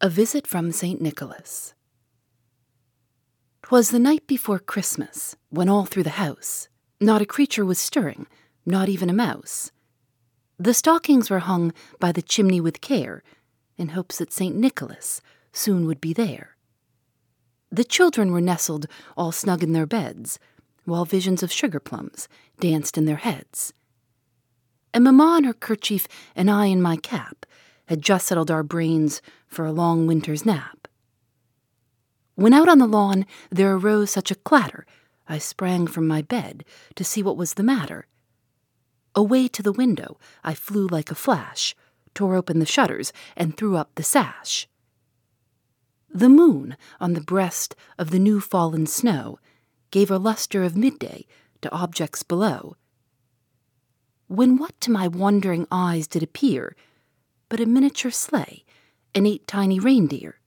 A Visit from St. Nicholas. 'Twas the night before Christmas, when all through the house not a creature was stirring, not even a mouse. The stockings were hung by the chimney with care, in hopes that St. Nicholas soon would be there. The children were nestled all snug in their beds, while visions of sugar plums danced in their heads. And Mamma in her kerchief and I in my cap had just settled our brains for a long winter's nap. When out on the lawn there arose such a clatter, I sprang from my bed to see what was the matter. Away to the window I flew like a flash, tore open the shutters, and threw up the sash. The moon on the breast of the new fallen snow gave a lustre of midday to objects below. When what to my wondering eyes did appear but a miniature sleigh and eight tiny reindeer.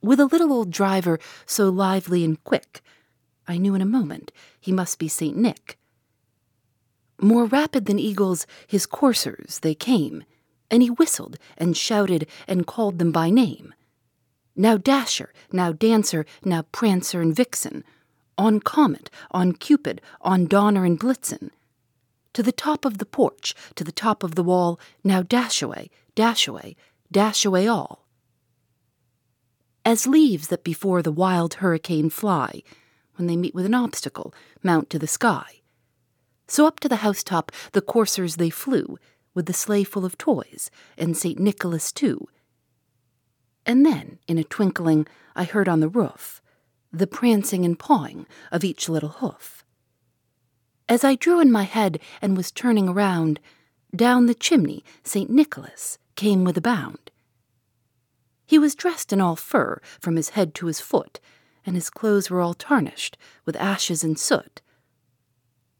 With a little old driver so lively and quick, I knew in a moment he must be St. Nick. More rapid than eagles, his coursers, they came, and he whistled and shouted and called them by name. Now Dasher, now Dancer, now Prancer and Vixen, on Comet, on Cupid, on Donner and Blitzen. To the top of the porch, to the top of the wall, now dash away, dash away, dash away all. As leaves that before the wild hurricane fly, when they meet with an obstacle, mount to the sky. So up to the housetop the coursers they flew, with the sleigh full of toys, and St. Nicholas too. And then, in a twinkling, I heard on the roof the prancing and pawing of each little hoof. As I drew in my head and was turning around, down the chimney St. Nicholas came with a bound. He was dressed in all fur from his head to his foot, and his clothes were all tarnished with ashes and soot.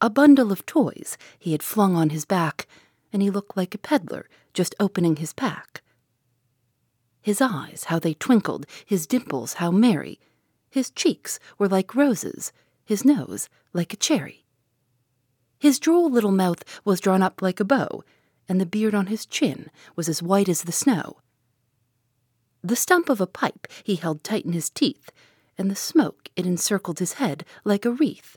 A bundle of toys he had flung on his back, and he looked like a peddler just opening his pack. His eyes, how they twinkled, his dimples, how merry. His cheeks were like roses, his nose like a cherry. His droll little mouth was drawn up like a bow, and the beard on his chin was as white as the snow. The stump of a pipe he held tight in his teeth, and the smoke it encircled his head like a wreath.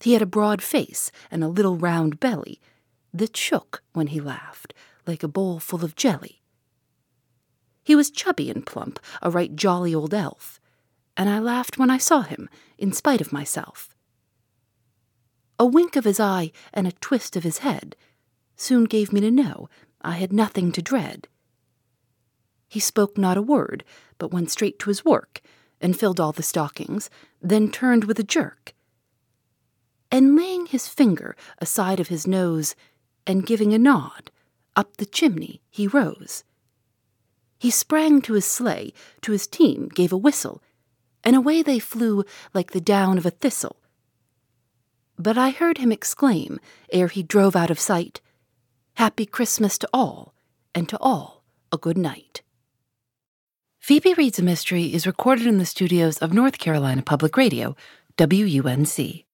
He had a broad face and a little round belly that shook when he laughed like a bowl full of jelly. He was chubby and plump, a right jolly old elf, and I laughed when I saw him, in spite of myself. A wink of his eye and a twist of his head soon gave me to know I had nothing to dread. He spoke not a word, but went straight to his work, and filled all the stockings, then turned with a jerk. And laying his finger aside of his nose, and giving a nod, up the chimney he rose. He sprang to his sleigh, to his team gave a whistle, and away they flew like the down of a thistle. But I heard him exclaim, ere he drove out of sight, Happy Christmas to all, and to all a good night. Phoebe Reads a Mystery is recorded in the studios of North Carolina Public Radio, WUNC.